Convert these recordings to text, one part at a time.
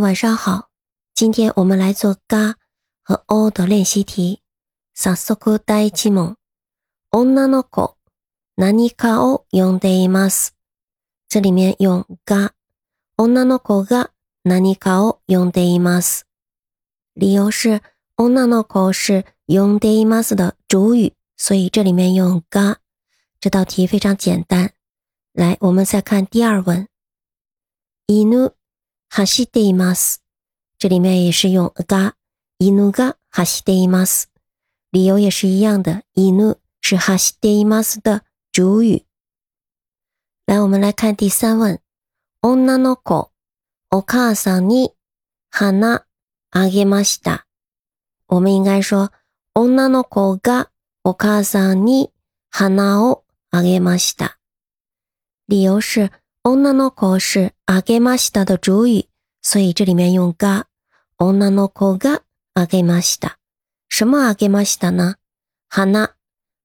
晚上好，今天我们来做嘎和 “o” 的练习题。さんすくだいき女の子何かを読んでいます。这里面用 “ga”，女の子が何かを呼んでいます。理由是女の子是呼んでいます的主语，所以这里面用 “ga”。这道题非常简单。来，我们再看第二问。犬哈西ています。这里面也是用伊犬が哈西ています。理由也是一样的。犬是哈西ています的主语。来，我们来看第三问。女の子お母さんに花あげました。我们应该说女の子がお母さんに花をあげました。理由是。女の子是あげました的主语，所以这里面用が。女の子があげました。什么あげました呢？花、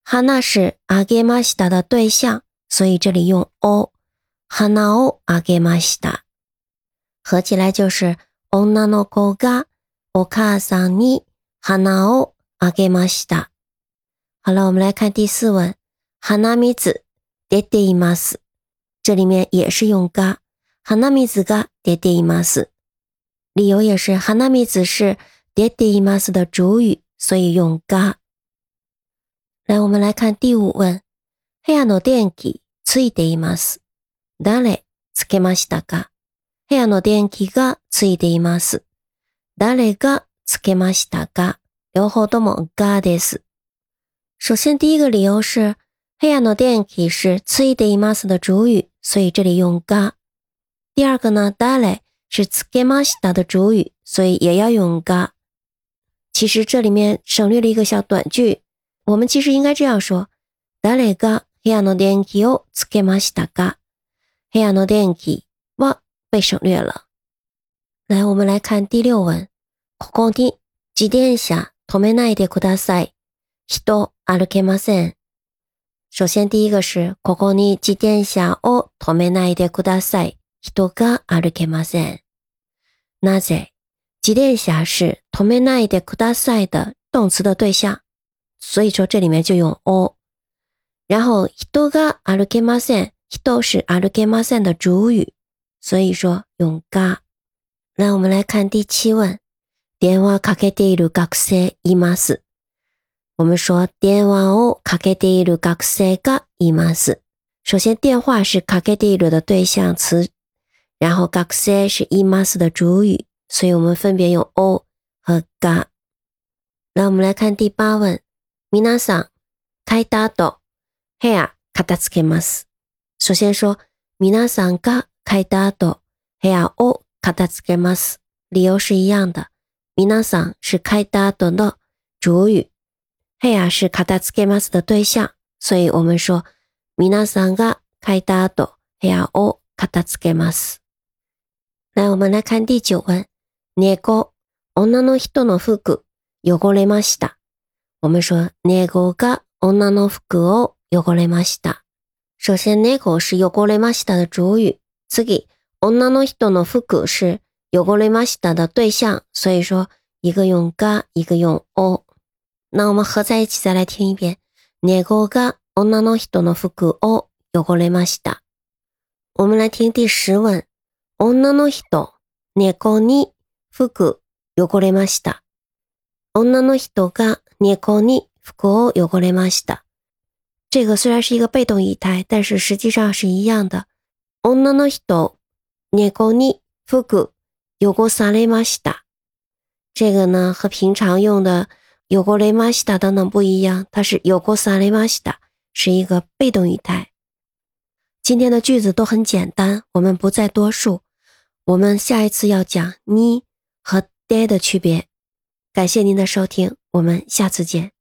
花是あげました的对象，所以这里用を。花をあげました。合起来就是女の子がお母さんに花をあげました。好了，我们来看第四问。花水出ています。这里面也是用嘎，哈纳米子嘎爹爹伊玛斯，理由也是哈纳米子是爹爹伊玛斯的主语，所以用嘎。来，我们来看第五问，部屋の電気ついています。誰つけましたか？部屋の電気がついています。誰がつけましたか？両方ともがです。首先，第一个理由是。ヘアの電気は次いいます的主语，所以这里用が。第二个呢、ダレはつけました的主语，所以也要用が。其实这里面省略了一个小短句，我们其实应该这样说、ダレがヘアノ電気をつけましたが、ヘアノ電気は被省略了。来，我们来看第六问、ここに自転車止めないでください。人歩けません。首先，第一个是ここに自転車を止めないでください。人が歩けません。なぜ？自転車は止めないでください的动词的对象，所以说这里面就用を。然后人が歩けません。人是歩けません的主语，所以说用が。那我们来看第七问。電話かけている学生います。我们说电话をかけている学生がいます。首先，电话是かけている的对象词，然后学生是います的主语，所以我们分别用 o 和が。来，我们来看第八问。みなさん、帰った後、部屋片付けます。首先说みなさんが帰った後、部屋を片付けます。理由是一样的。みなさん是帰った後の主语。部屋是片付けます的对象。所以我们说、皆さんが开た後部屋を片付けます。来，我们来看第九文。猫、女の人の服、汚れました。我们说、猫が女の服を汚れました。首先、猫是汚れました的主语。次、女の人の服是汚れました的对象。所以说、一个用が、一个用を。那我们合在一起再来听一遍。猫が女の人の服を汚れました。我们来听第十问。女の人猫に服汚れました。女の人が猫に服を汚れました。这个虽然是一个被动语态，但是实际上是一样的。女の人猫に服汚されました。这个呢和平常用的。有过雷玛西达等等不一样，它是有过萨雷玛西达，是一个被动语态。今天的句子都很简单，我们不再多述。我们下一次要讲你和爹的区别。感谢您的收听，我们下次见。